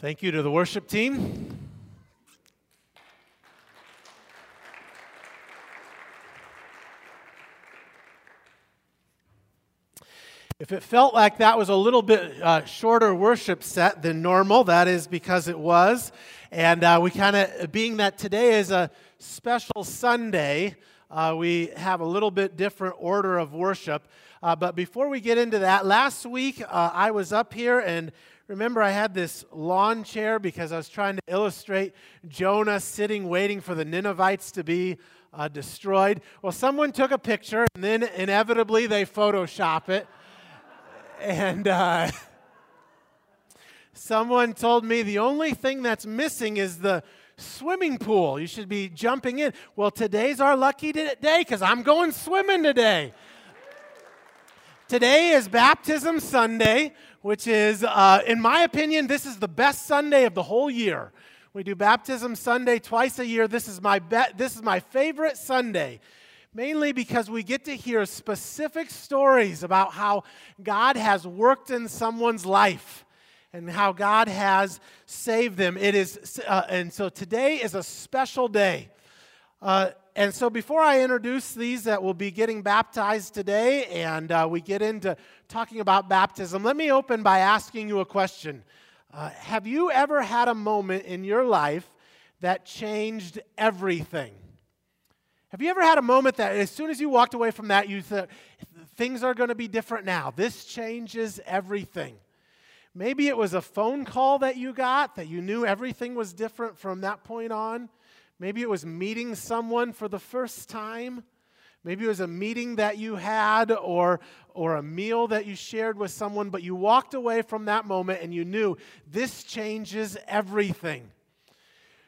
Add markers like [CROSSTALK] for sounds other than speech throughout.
Thank you to the worship team. If it felt like that was a little bit uh, shorter worship set than normal, that is because it was. And uh, we kind of, being that today is a special Sunday, uh, we have a little bit different order of worship. Uh, but before we get into that, last week uh, I was up here and remember I had this lawn chair because I was trying to illustrate Jonah sitting waiting for the Ninevites to be uh, destroyed. Well, someone took a picture and then inevitably they Photoshop it and uh, [LAUGHS] someone told me the only thing that's missing is the swimming pool. You should be jumping in. Well, today's our lucky day because I'm going swimming today. Today is Baptism Sunday, which is, uh, in my opinion, this is the best Sunday of the whole year. We do Baptism Sunday twice a year. This is my be- this is my favorite Sunday mainly because we get to hear specific stories about how God has worked in someone's life and how God has saved them. It is, uh, and so today is a special day. Uh, and so before I introduce these that will be getting baptized today and uh, we get into talking about baptism, let me open by asking you a question. Uh, have you ever had a moment in your life that changed everything? Have you ever had a moment that as soon as you walked away from that, you thought, things are going to be different now? This changes everything. Maybe it was a phone call that you got that you knew everything was different from that point on. Maybe it was meeting someone for the first time. Maybe it was a meeting that you had or, or a meal that you shared with someone, but you walked away from that moment and you knew this changes everything.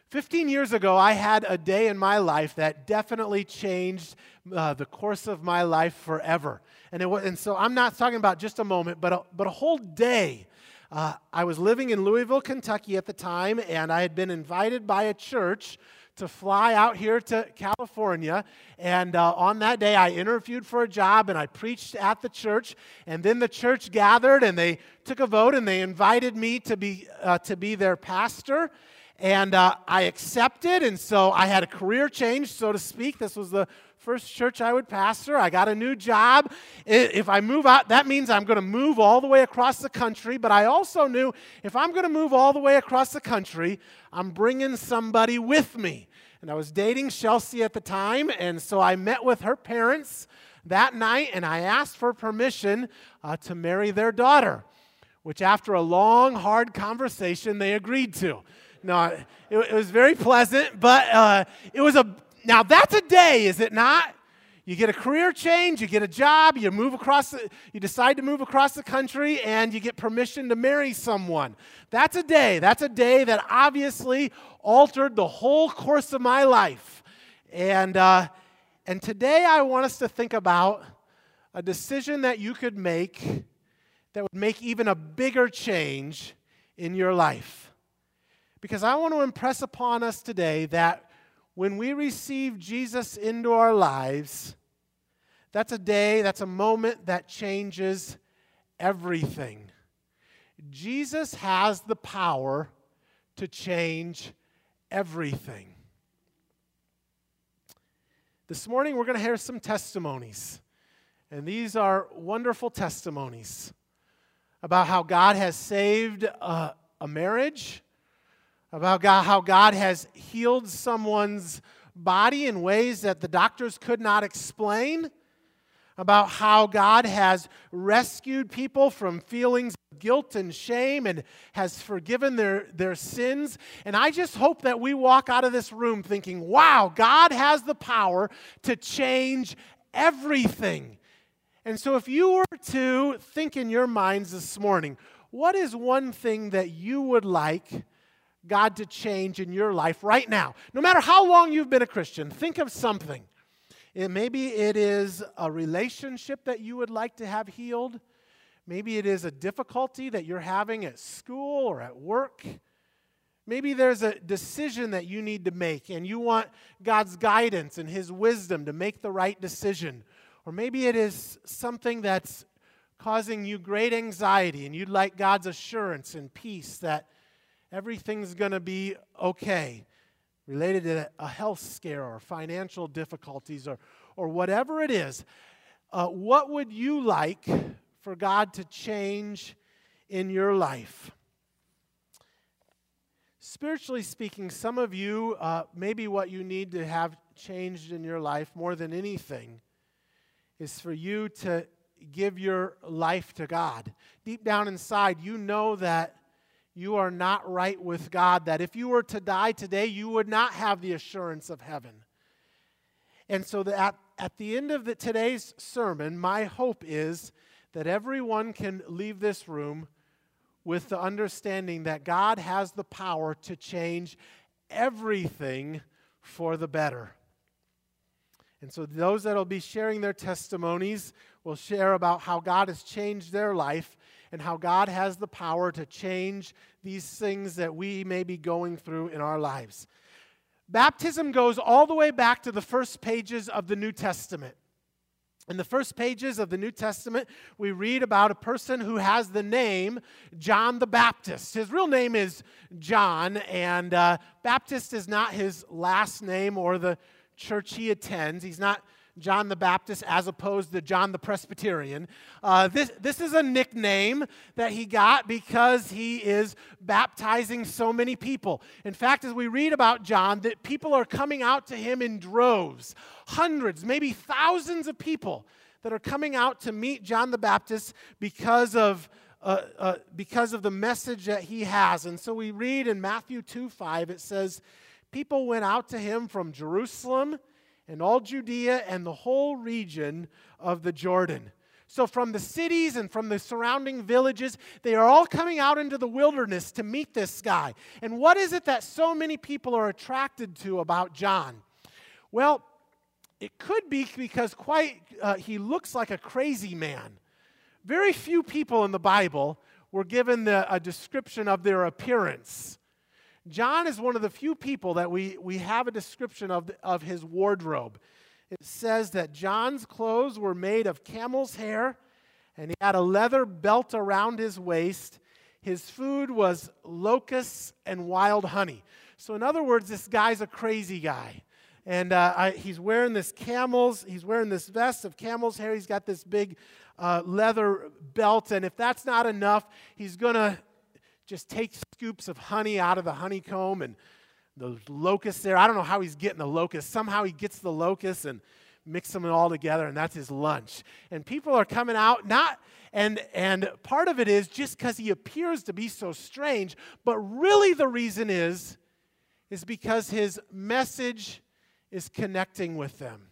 15 years ago, I had a day in my life that definitely changed uh, the course of my life forever. And, it was, and so I'm not talking about just a moment, but a, but a whole day. Uh, I was living in Louisville, Kentucky at the time, and I had been invited by a church to fly out here to California. And uh, on that day, I interviewed for a job and I preached at the church. And then the church gathered and they took a vote and they invited me to be, uh, to be their pastor. And uh, I accepted, and so I had a career change, so to speak. This was the first church I would pastor. I got a new job. If I move out, that means I'm going to move all the way across the country. But I also knew if I'm going to move all the way across the country, I'm bringing somebody with me. And I was dating Chelsea at the time, and so I met with her parents that night, and I asked for permission uh, to marry their daughter, which after a long, hard conversation, they agreed to. No, it, it was very pleasant, but uh, it was a, now that's a day, is it not? You get a career change, you get a job, you move across, the, you decide to move across the country, and you get permission to marry someone. That's a day. That's a day that obviously altered the whole course of my life. And, uh, and today I want us to think about a decision that you could make that would make even a bigger change in your life. Because I want to impress upon us today that when we receive Jesus into our lives, that's a day, that's a moment that changes everything. Jesus has the power to change everything. This morning, we're going to hear some testimonies. And these are wonderful testimonies about how God has saved a, a marriage, about God, how God has healed someone's body in ways that the doctors could not explain, about how God has rescued people from feelings of guilt and shame and has forgiven their, their sins. And I just hope that we walk out of this room thinking, wow, God has the power to change everything. And so, if you were to think in your minds this morning, what is one thing that you would like God to change in your life right now. No matter how long you've been a Christian, think of something. It, maybe it is a relationship that you would like to have healed. Maybe it is a difficulty that you're having at school or at work. Maybe there's a decision that you need to make and you want God's guidance and His wisdom to make the right decision. Or maybe it is something that's causing you great anxiety and you'd like God's assurance and peace that everything's going to be okay, related to a health scare or financial difficulties or, or whatever it is, uh, what would you like for God to change in your life? Spiritually speaking, some of you, uh, maybe what you need to have changed in your life more than anything is for you to give your life to God. Deep down inside, you know that you are not right with God, that if you were to die today, you would not have the assurance of heaven. And so that at, at the end of the, today's sermon, my hope is that everyone can leave this room with the understanding that God has the power to change everything for the better. And so, those that will be sharing their testimonies will share about how God has changed their life and how God has the power to change these things that we may be going through in our lives. Baptism goes all the way back to the first pages of the New Testament. In the first pages of the New Testament, we read about a person who has the name John the Baptist. His real name is John, and uh, Baptist is not his last name or the church he attends. He's not John the Baptist as opposed to John the Presbyterian. Uh, this, this is a nickname that he got because he is baptizing so many people. In fact, as we read about John, that people are coming out to him in droves, hundreds, maybe thousands of people that are coming out to meet John the Baptist because of. Uh, uh, because of the message that he has. And so we read in Matthew 2 5, it says, People went out to him from Jerusalem and all Judea and the whole region of the Jordan. So, from the cities and from the surrounding villages, they are all coming out into the wilderness to meet this guy. And what is it that so many people are attracted to about John? Well, it could be because quite uh, he looks like a crazy man. Very few people in the Bible were given the, a description of their appearance. John is one of the few people that we, we have a description of, of his wardrobe. It says that John's clothes were made of camel's hair, and he had a leather belt around his waist. His food was locusts and wild honey. So, in other words, this guy's a crazy guy. And uh, I, he's wearing this camels, he's wearing this vest of camel's hair. He's got this big uh, leather belt. And if that's not enough, he's going to just take scoops of honey out of the honeycomb and the locusts there. I don't know how he's getting the locusts. Somehow he gets the locusts and mix them all together, and that's his lunch. And people are coming out, not, and, and part of it is just because he appears to be so strange, but really the reason is, is because his message is connecting with them.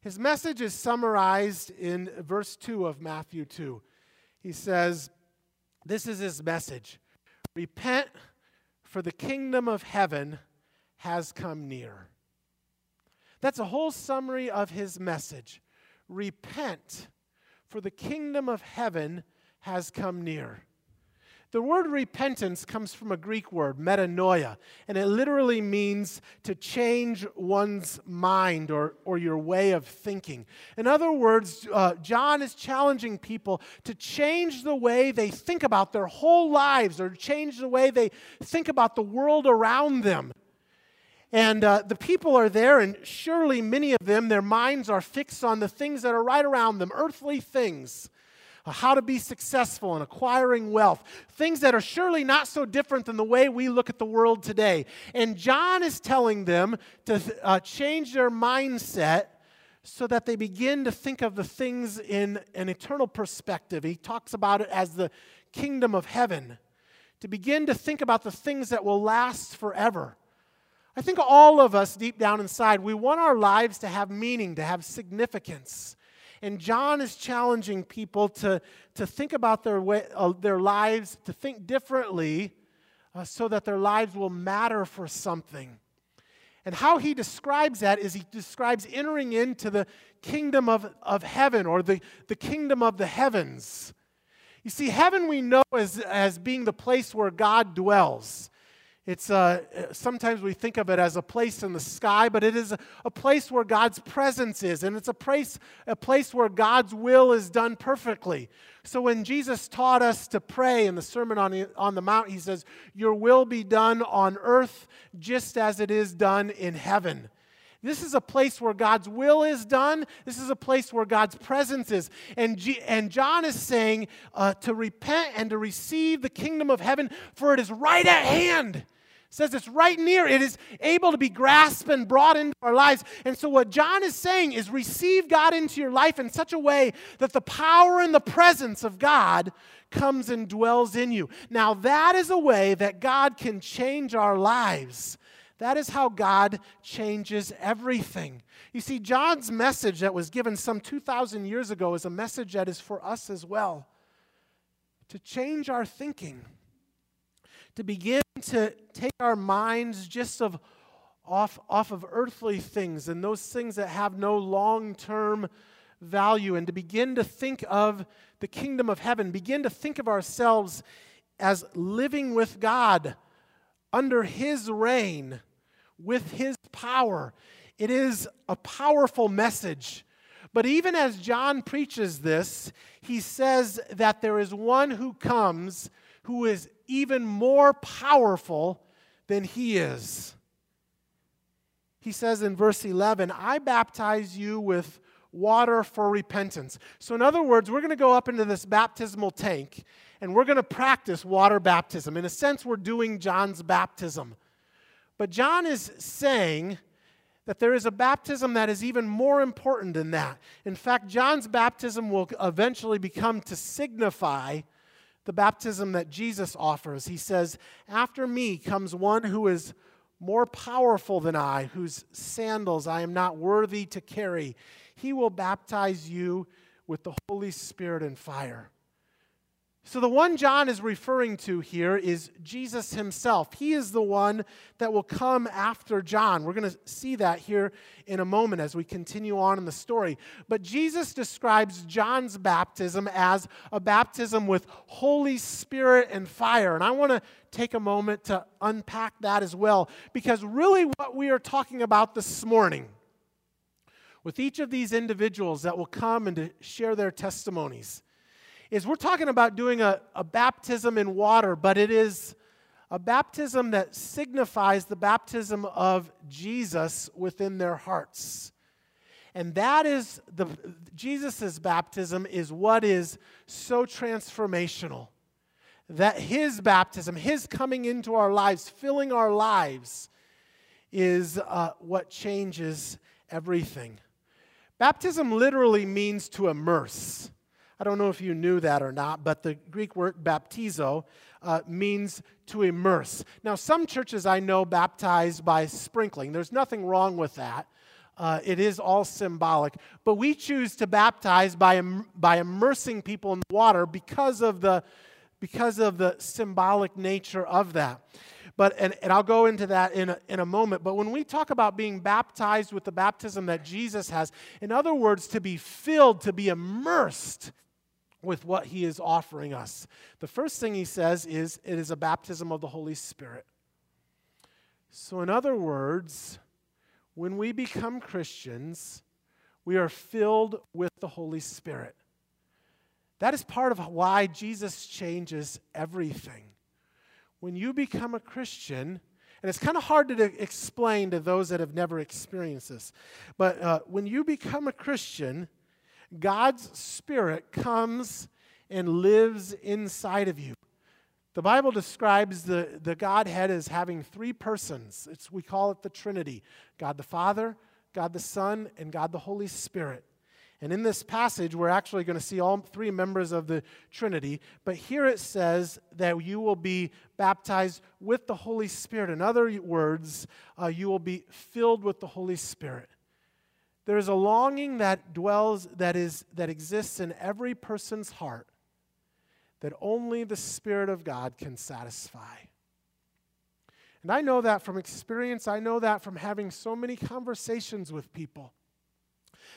His message is summarized in verse 2 of Matthew 2. He says, this is his message Repent, for the kingdom of heaven has come near. That's a whole summary of his message. Repent, for the kingdom of heaven has come near. The word repentance comes from a Greek word, metanoia, and it literally means to change one's mind or, or your way of thinking. In other words, uh, John is challenging people to change the way they think about their whole lives or change the way they think about the world around them. And uh, the people are there, and surely many of them, their minds are fixed on the things that are right around them, earthly things how to be successful and acquiring wealth, things that are surely not so different than the way we look at the world today. And John is telling them to uh, change their mindset so that they begin to think of the things in an eternal perspective. He talks about it as the kingdom of heaven, to begin to think about the things that will last forever. I think all of us, deep down inside, we want our lives to have meaning, to have significance. And John is challenging people to, to think about their, way, uh, their lives, to think differently uh, so that their lives will matter for something. And how he describes that is he describes entering into the kingdom of, of heaven or the, the kingdom of the heavens. You see, heaven we know as, as being the place where God dwells. It's uh, sometimes we think of it as a place in the sky, but it is a, place where God's presence is, and it's a place, a place where God's will is done perfectly. So when Jesus taught us to pray in the Sermon on the, on the Mount, he says, Your will be done on earth just as it is done in heaven. This is a place where God's will is done. This is a place where God's presence is. And, G- and John is saying uh, to repent and to receive the kingdom of heaven, for it is right at hand says it's right near. It is able to be grasped and brought into our lives. And so, what John is saying is receive God into your life in such a way that the power and the presence of God comes and dwells in you. Now, that is a way that God can change our lives. That is how God changes everything. You see, John's message that was given some 2,000 years ago is a message that is for us as well to change our thinking to begin to take our minds just of off, off of earthly things and those things that have no long term value and to begin to think of the kingdom of heaven, begin to think of ourselves as living with God under His reign, with His power. It is a powerful message. But even as John preaches this, he says that there is one who comes who is even more powerful than he is. He says in verse 11, I baptize you with water for repentance. So, in other words, we're going to go up into this baptismal tank and we're going to practice water baptism. In a sense, we're doing John's baptism. But John is saying that there is a baptism that is even more important than that. In fact, John's baptism will eventually become to signify the baptism that Jesus offers. He says, After me comes one who is more powerful than I, whose sandals I am not worthy to carry. He will baptize you with the Holy Spirit and fire. So, the one John is referring to here is Jesus himself. He is the one that will come after John. We're going to see that here in a moment as we continue on in the story. But Jesus describes John's baptism as a baptism with Holy Spirit and fire. And I want to take a moment to unpack that as well, because really what we are talking about this morning with each of these individuals that will come and to share their testimonies is we're talking about doing a, a baptism in water, but it is a baptism that signifies the baptism of Jesus within their hearts. And that is the Jesus' baptism is what is so transformational. That his baptism, his coming into our lives, filling our lives, is uh, what changes everything. Baptism literally means to immerse. I don't know if you knew that or not, but the Greek word baptizo uh, means to immerse. Now, some churches I know baptize by sprinkling. There's nothing wrong with that. Uh, it is all symbolic. But we choose to baptize by, Im- by immersing people in water because of the, because of the symbolic nature of that. But, and, and I'll go into that in a, in a moment. But when we talk about being baptized with the baptism that Jesus has, in other words, to be filled, to be immersed with what he is offering us. The first thing he says is it is a baptism of the Holy Spirit. So, in other words, when we become Christians, we are filled with the Holy Spirit. That is part of why Jesus changes everything. When you become a Christian, and it's kind of hard to explain to those that have never experienced this, but uh, when you become a Christian, God's Spirit comes and lives inside of you. The Bible describes the, the Godhead as having three persons. It's, we call it the Trinity God the Father, God the Son, and God the Holy Spirit. And in this passage, we're actually going to see all three members of the Trinity. But here it says that you will be baptized with the Holy Spirit. In other words, uh, you will be filled with the Holy Spirit. There is a longing that dwells, that, is, that exists in every person's heart that only the Spirit of God can satisfy. And I know that from experience. I know that from having so many conversations with people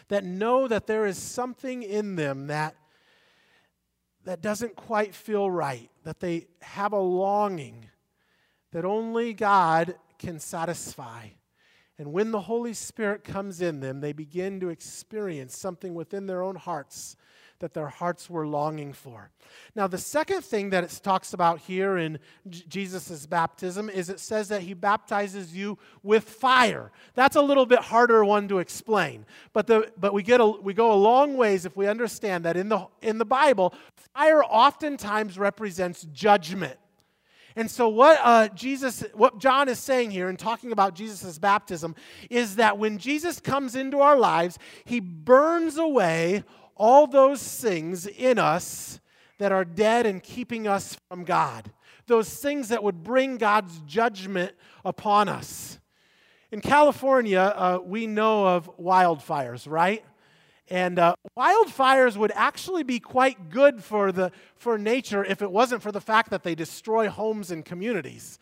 that know that there is something in them that, that doesn't quite feel right, that they have a longing that only God can satisfy. And when the Holy Spirit comes in them, they begin to experience something within their own hearts that their hearts were longing for. Now, the second thing that it talks about here in J- Jesus' baptism is it says that he baptizes you with fire. That's a little bit harder one to explain, but, the, but we, get a, we go a long ways if we understand that in the, in the Bible, fire oftentimes represents judgment. And so, what uh, Jesus, what John is saying here in talking about Jesus' baptism is that when Jesus comes into our lives, he burns away all those things in us that are dead and keeping us from God, those things that would bring God's judgment upon us. In California, uh, we know of wildfires, right? And uh, wildfires would actually be quite good for, the, for nature if it wasn't for the fact that they destroy homes and communities.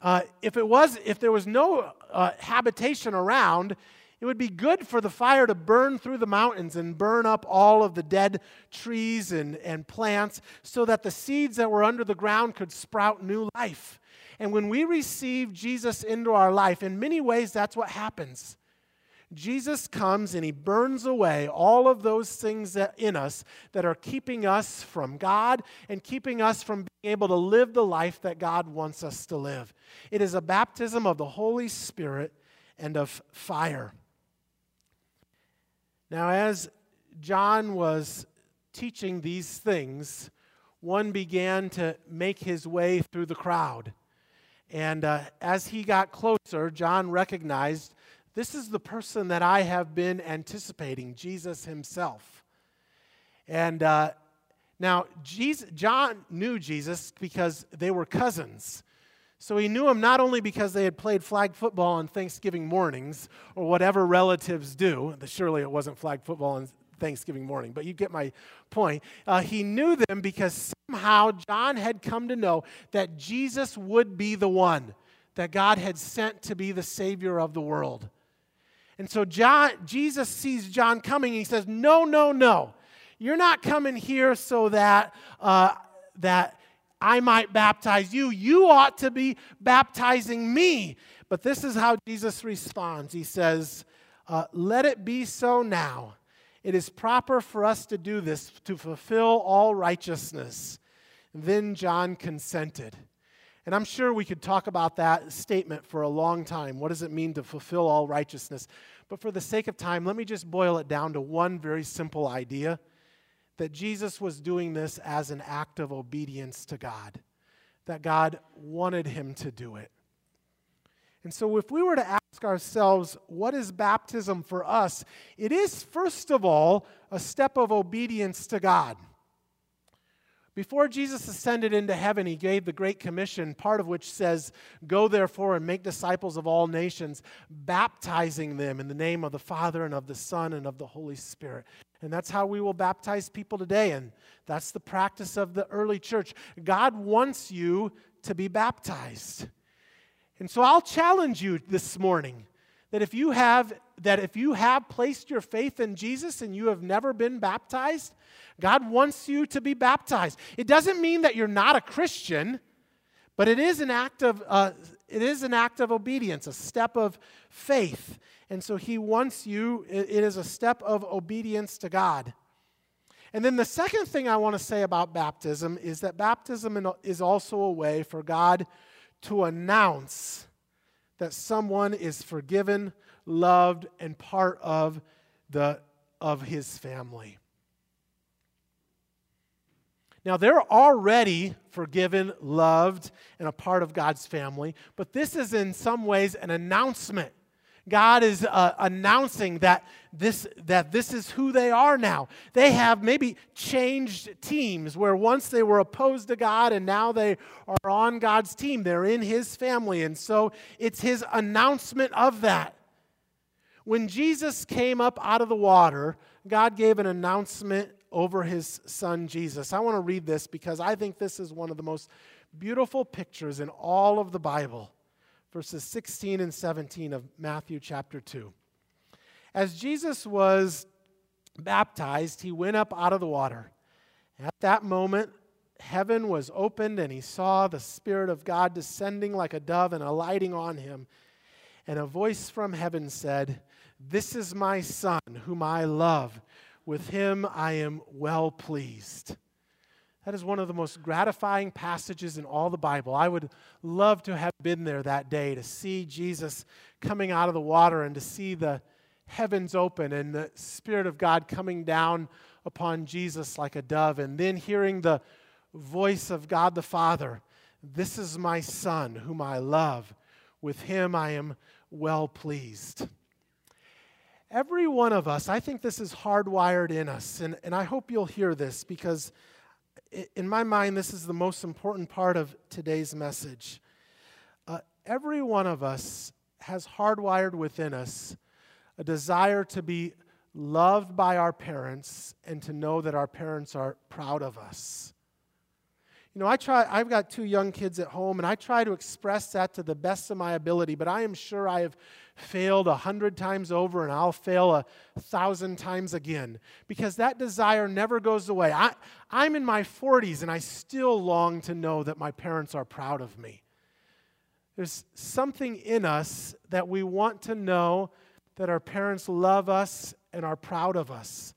Uh, if, it was, if there was no uh, habitation around, it would be good for the fire to burn through the mountains and burn up all of the dead trees and, and plants so that the seeds that were under the ground could sprout new life. And when we receive Jesus into our life, in many ways, that's what happens. Jesus comes and he burns away all of those things in us that are keeping us from God and keeping us from being able to live the life that God wants us to live. It is a baptism of the Holy Spirit and of fire. Now, as John was teaching these things, one began to make his way through the crowd. And uh, as he got closer, John recognized this is the person that I have been anticipating, Jesus himself. And uh, now, Jesus, John knew Jesus because they were cousins. So he knew him not only because they had played flag football on Thanksgiving mornings or whatever relatives do. Surely it wasn't flag football on Thanksgiving morning, but you get my point. Uh, he knew them because somehow John had come to know that Jesus would be the one that God had sent to be the Savior of the world. And so John, Jesus sees John coming. And he says, No, no, no. You're not coming here so that, uh, that I might baptize you. You ought to be baptizing me. But this is how Jesus responds. He says, uh, Let it be so now. It is proper for us to do this to fulfill all righteousness. then John consented. And I'm sure we could talk about that statement for a long time. What does it mean to fulfill all righteousness? But for the sake of time, let me just boil it down to one very simple idea that Jesus was doing this as an act of obedience to God, that God wanted him to do it. And so, if we were to ask ourselves, what is baptism for us? It is, first of all, a step of obedience to God. Before Jesus ascended into heaven, he gave the Great Commission, part of which says, Go therefore and make disciples of all nations, baptizing them in the name of the Father and of the Son and of the Holy Spirit. And that's how we will baptize people today. And that's the practice of the early church. God wants you to be baptized. And so I'll challenge you this morning that if you have that if you have placed your faith in Jesus and you have never been baptized, God wants you to be baptized. It doesn't mean that you're not a Christian, but it is an act of, uh, it is an act of obedience, a step of faith. And so he wants you, it is a step of obedience to God. And then the second thing I want to say about baptism is that baptism is also a way for God to announce that someone is forgiven, loved, and part of, the, of his family. Now, they're already forgiven, loved, and a part of God's family, but this is in some ways an announcement. God is uh, announcing that this, that this is who they are now. They have maybe changed teams where once they were opposed to God and now they are on God's team. They're in His family. And so it's His announcement of that. When Jesus came up out of the water, God gave an announcement over his son Jesus. I want to read this because I think this is one of the most beautiful pictures in all of the Bible. Verses 16 and 17 of Matthew chapter 2. As Jesus was baptized, he went up out of the water. At that moment, heaven was opened and he saw the Spirit of God descending like a dove and alighting on him. And a voice from heaven said, This is my Son, whom I love. With him I am well pleased. That is one of the most gratifying passages in all the Bible. I would love to have been there that day to see Jesus coming out of the water and to see the heavens open and the Spirit of God coming down upon Jesus like a dove, and then hearing the voice of God the Father This is my Son, whom I love. With him I am well pleased. Every one of us, I think this is hardwired in us, and, and I hope you'll hear this because in my mind, this is the most important part of today's message. Uh, every one of us has hardwired within us a desire to be loved by our parents and to know that our parents are proud of us. You know, I try, I've got two young kids at home, and I try to express that to the best of my ability, but I am sure I have failed a hundred times over, and I'll fail a thousand times again because that desire never goes away. I, I'm in my 40s, and I still long to know that my parents are proud of me. There's something in us that we want to know that our parents love us and are proud of us.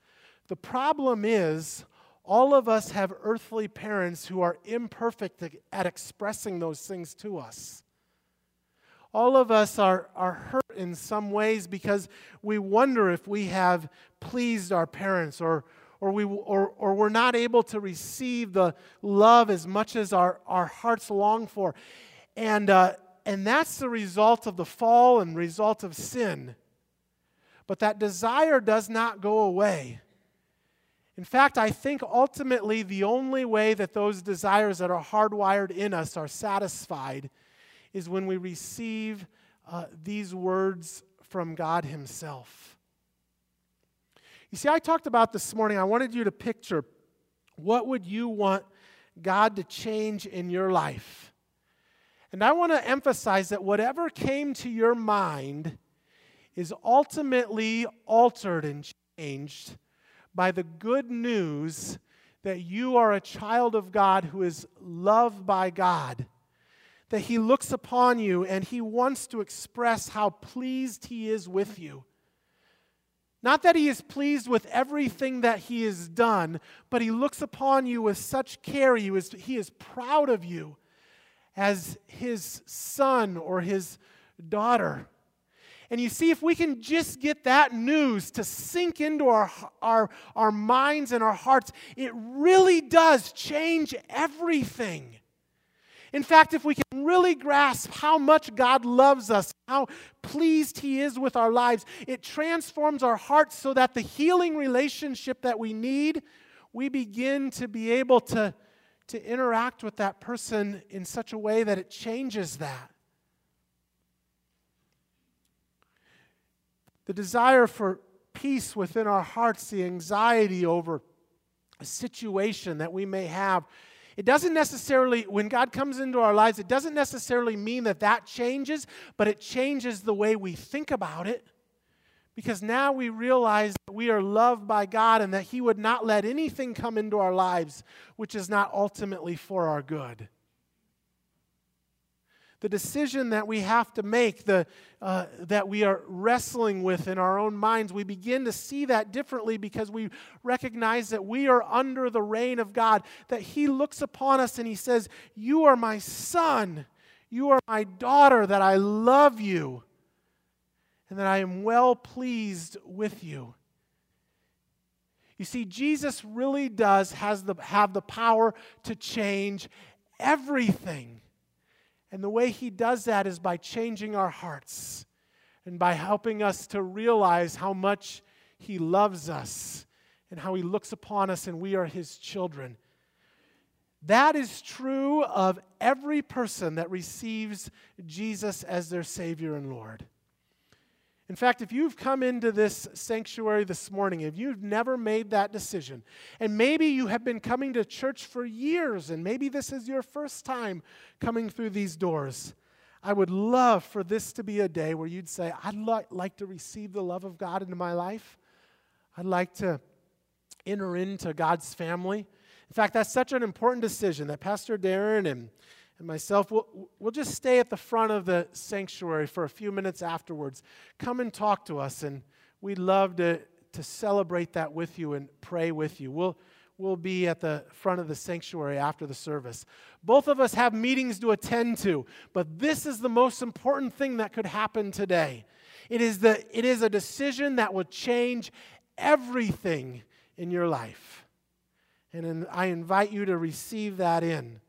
The problem is, all of us have earthly parents who are imperfect at expressing those things to us. All of us are, are hurt in some ways because we wonder if we have pleased our parents or, or, we, or, or we're not able to receive the love as much as our, our hearts long for. And, uh, and that's the result of the fall and result of sin. But that desire does not go away. In fact, I think ultimately the only way that those desires that are hardwired in us are satisfied is when we receive uh, these words from God Himself. You see, I talked about this morning, I wanted you to picture what would you want God to change in your life? And I want to emphasize that whatever came to your mind is ultimately altered and changed by the good news that you are a child of God who is loved by God. That He looks upon you and He wants to express how pleased He is with you. Not that He is pleased with everything that He has done, but He looks upon you with such care. He is, he is proud of you as His son or His daughter. And you see, if we can just get that news to sink into our, our, our minds and our hearts, it really does change everything. In fact, if we can really grasp how much God loves us, how pleased He is with our lives, it transforms our hearts so that the healing relationship that we need, we begin to be able to, to interact with that person in such a way that it changes that. The desire for peace within our hearts, the anxiety over a situation that we may have. It doesn't necessarily, when God comes into our lives, it doesn't necessarily mean that that changes, but it changes the way we think about it. Because now we realize that we are loved by God and that He would not let anything come into our lives which is not ultimately for our good the decision that we have to make, the, uh, that we are wrestling with in our own minds, we begin to see that differently because we recognize that we are under the reign of God, that He looks upon us and He says, You are my son, you are my daughter, that I love you, and that I am well pleased with you. You see, Jesus really does has the, have the power to change everything. And the way He does that is by changing our hearts and by helping us to realize how much He loves us and how He looks upon us and we are His children. That is true of every person that receives Jesus as their Savior and Lord. In fact, if you've come into this sanctuary this morning, if you've never made that decision, and maybe you have been coming to church for years, and maybe this is your first time coming through these doors, I would love for this to be a day where you'd say, I'd li- like to receive the love of God into my life. I'd like to enter into God's family. In fact, that's such an important decision that Pastor Darren and, and myself will we'll just stay at the front of the sanctuary for a few minutes afterwards. Come and talk to us, and we'd love to, to celebrate that with you and pray with you. We'll, we'll be at the front of the sanctuary after the service. Both of us have meetings to attend to, but this is the most important thing that could happen today. It is, the, it is a decision that will change everything in your life. And I invite you to receive that in.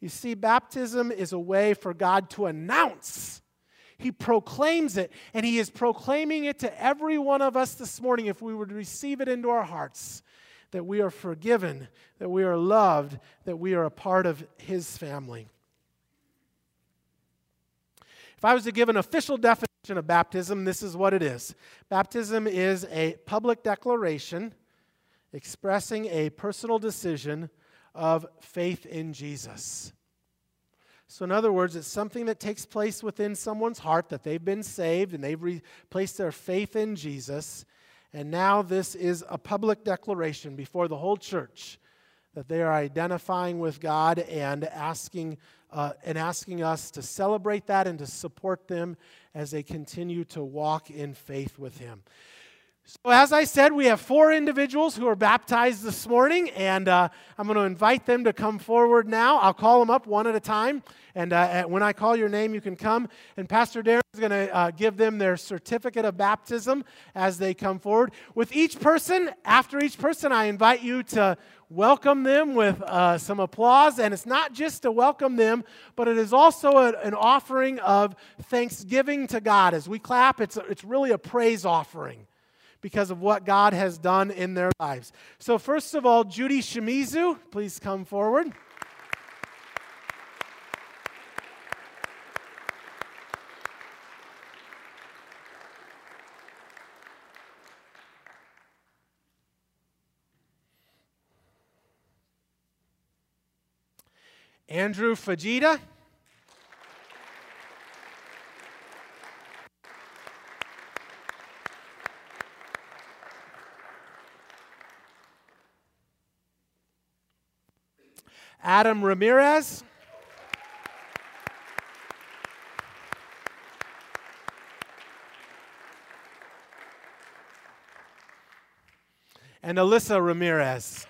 You see, baptism is a way for God to announce. He proclaims it, and He is proclaiming it to every one of us this morning if we would receive it into our hearts that we are forgiven, that we are loved, that we are a part of His family. If I was to give an official definition of baptism, this is what it is Baptism is a public declaration expressing a personal decision of faith in Jesus. So, in other words, it's something that takes place within someone's heart that they've been saved and they've re- placed their faith in Jesus. And now this is a public declaration before the whole church that they are identifying with God and asking, uh, and asking us to celebrate that and to support them as they continue to walk in faith with Him. So, as I said, we have four individuals who are baptized this morning, and uh, I'm going to invite them to come forward now. I'll call them up one at a time, and uh, when I call your name, you can come. And Pastor Darren is going to uh, give them their certificate of baptism as they come forward. With each person, after each person, I invite you to welcome them with uh, some applause. And it's not just to welcome them, but it is also a, an offering of thanksgiving to God. As we clap, it's, a, it's really a praise offering because of what God has done in their lives. So, first of all, Judy Shimizu, please come forward. Andrew Fujita. Adam Ramirez. And Alyssa Ramirez.